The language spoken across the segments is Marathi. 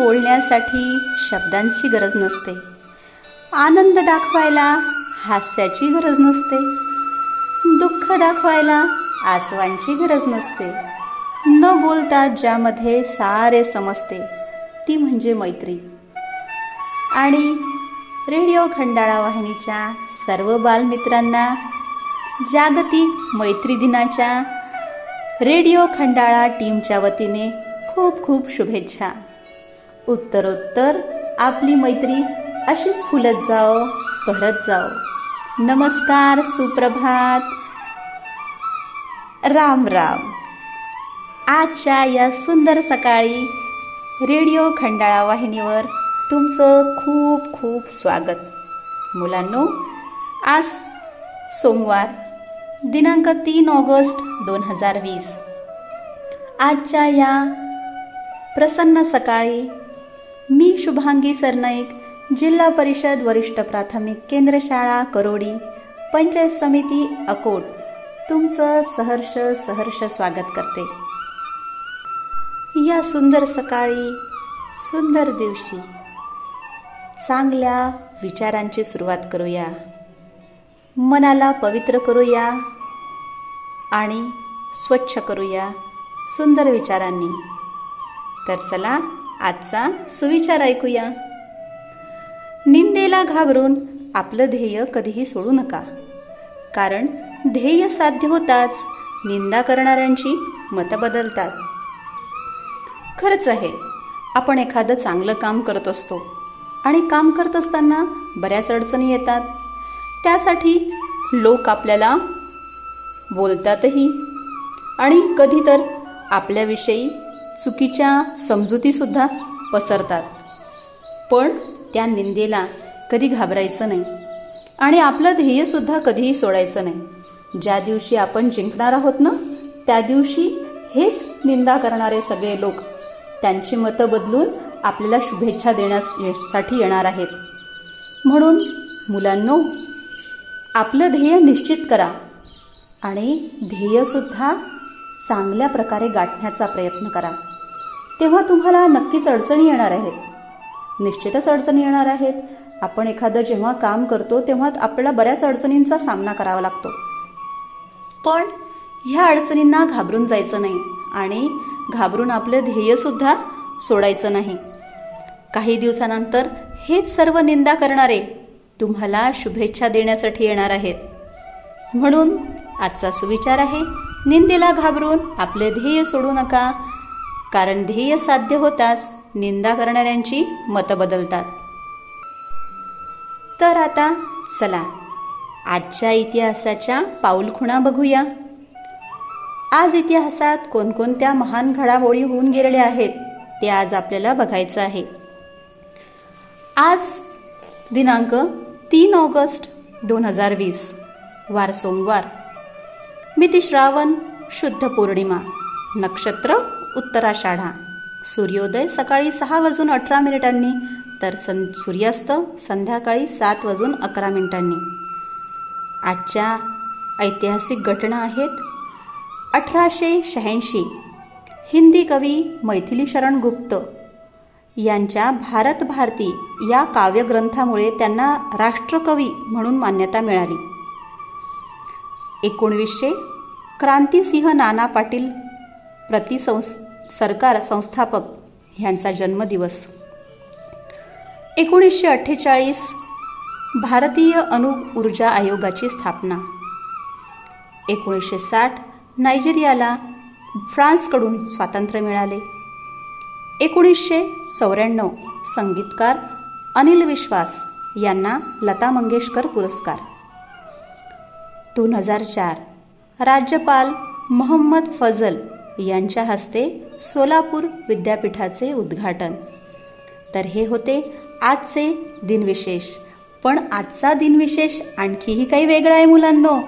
बोलण्यासाठी शब्दांची गरज नसते. आनंद दाखवायला हास्याची गरज नसते. दुःख दाखवायला आसवांची गरज नसते. न बोलता ज्यामध्ये सारे समजते ती म्हणजे मैत्री. आणि रेडिओ खंडाळा वाहिनीच्या सर्व बालमित्रांना जागतिक मैत्री दिनाच्या रेडिओ खंडाळा टीमच्या वतीने खूप खूप शुभेच्छा. उत्तरोत्तर आपली मैत्री अशीच फुलत जाओ भरत जाओ नमस्कार सुप्रभात. राम राम. आजच्या या सुंदर सकाळी रेडिओ खंडाळा वाहिनीवर तुमचं खूप खूप स्वागत. मुलांनो आज सोमवार दिनांक तीन ऑगस्ट दोन हजार वीस. आजच्या या प्रसन्न सकाळी मी शुभांगी सरनाईक जिल्हा परिषद वरिष्ठ प्राथमिक केंद्र शाळा करोडी पंचायत समिती अकोट. तुमचं सहर्ष सहर्ष स्वागत करते. या सुंदर सकाळी सुंदर दिवशी चांगल्या विचारांची सुरुवात करूया. मनाला पवित्र करूया आणि स्वच्छ करूया सुंदर विचारांनी. तर चला आजचा सुविचार ऐकूया. निंदेला घाबरून आपलं ध्येय कधीही सोडू नका. कारण ध्येय साध्य होताच निंदा करणाऱ्यांची मतं बदलतात. खरंच आहे आपण एखादं चांगलं काम करत असतो आणि काम करत असताना बऱ्याच अडचणी येतात. त्यासाठी लोक आपल्याला बोलतातही आणि कधी तर आपल्याविषयी चुकीच्या समजुतीसुद्धा पसरतात. पण त्या निंदेला कधी घाबरायचं नाही आणि आपलं ध्येयसुद्धा कधीही सोडायचं नाही. ज्या दिवशी आपण जिंकणार आहोत ना त्या दिवशी हेच निंदा करणारे सगळे लोक त्यांची मतं बदलून आपल्याला शुभेच्छा देण्यासाठी येणार आहेत. म्हणून मुलांनो आपलं ध्येय निश्चित करा आणि ध्येयसुद्धा चांगल्या प्रकारे गाठण्याचा प्रयत्न करा. तेव्हा तुम्हाला नक्कीच अडचणी येणार आहेत. निश्चितच अडचणी येणार आहेत. आपण एखादं जेव्हा काम करतो तेव्हा आपल्याला बऱ्याच अडचणींचा सामना करावा लागतो. पण ह्या अडचणींना घाबरून जायचं नाही आणि घाबरून आपलं ध्येयसुद्धा सोडायचं नाही. काही दिवसानंतर हेच सर्व निंदा करणारे तुम्हाला शुभेच्छा देण्यासाठी येणार आहेत. म्हणून आजचा सुविचार आहे निंदेला घाबरून आपले ध्येय सोडू नका. कारण ध्येय साध्य होताच निंदा करणाऱ्यांची मतं बदलतात. तर आता चला आजच्या इतिहासाच्या पाऊलखुणा बघूया. आज इतिहासात कोणकोणत्या महान घडामोडी होऊन गेलेल्या आहेत ते आज आपल्याला बघायचं आहे. आज दिनांक तीन ऑगस्ट दोन हजार वीस वार सोमवार. मिती श्रावण शुद्ध पौर्णिमा नक्षत्र उत्तराषाढा सूर्योदय सकाळी सहा वाजून अठरा मिनिटांनी तर सं सूर्यास्त संध्याकाळी सात वाजून अकरा मिनिटांनी. आजच्या ऐतिहासिक घटना आहेत अठराशे शहाऐंशी. हिंदी कवी मैथिली शरण गुप्त यांच्या भारत भारती या काव्यग्रंथामुळे त्यांना राष्ट्रकवी म्हणून मान्यता मिळाली. एकोणवीसशे. क्रांतिसिंह नाना पाटील प्रतिसंस् सरकार संस्थापक ह्यांचा जन्मदिवस. एकोणीसशे अठ्ठेचाळीस भारतीय अणु ऊर्जा आयोगाची स्थापना. एकोणीसशे साठ नायजेरियाला फ्रान्सकडून स्वातंत्र्य मिळाले. एकोणीसशे चौऱ्याण्णव संगीतकार अनिल विश्वास यांना लता मंगेशकर पुरस्कार. दोन हजार चार राज्यपाल मोहम्मद फजल यांच्या हस्ते सोलापूर विद्यापीठाचे उद्घाटन. तर हे होते आजचे दिनविशेष. पण आजचा दिनविशेष आणखीही काही वेगळा आहे मुलांनो.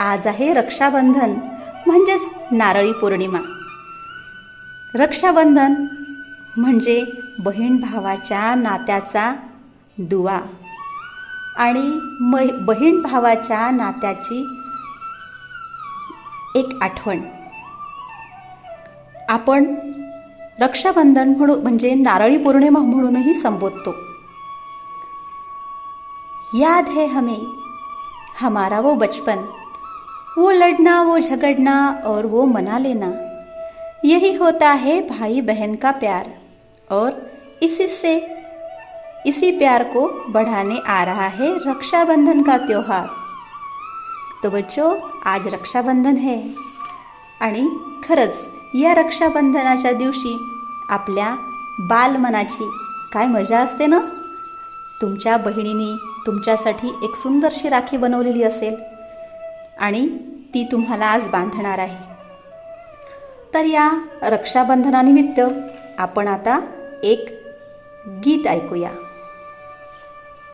आज आहे रक्षाबंधन म्हणजेच नारळी पौर्णिमा. रक्षाबंधन म्हणजे बहीण भावाच्या नात्याचा दुवा आणि म बहीण भावाच्या नात्याची एक आठवण. आपण रक्षाबंधन म्हणून म्हणजे नारळी पौर्णिमा म्हणूनही संबोधतो. याद है हमें हमारा वो बचपन, वो लड़ना, वो झगड़ना और वो मना लेना। यही होता है भाई बहन का प्यार और इसी से इसी प्यार को बढ़ाने आ रहा है रक्षाबंधन का त्योहार। तो बच्चो, आज रक्षाबंधन है। आणि खरंच या रक्षाबंधनाच्या दिवशी आपल्या बालमनाची काय मजा असते ना? तुमच्या बहिणीने तुमच्यासाठी एक सुंदरशी राखी बनवलेली असेल आणि ती तुम्हाला आज बांधणार आहे. तर या रक्षाबंधनानिमित्त आपण आता एक गीत ऐकूया.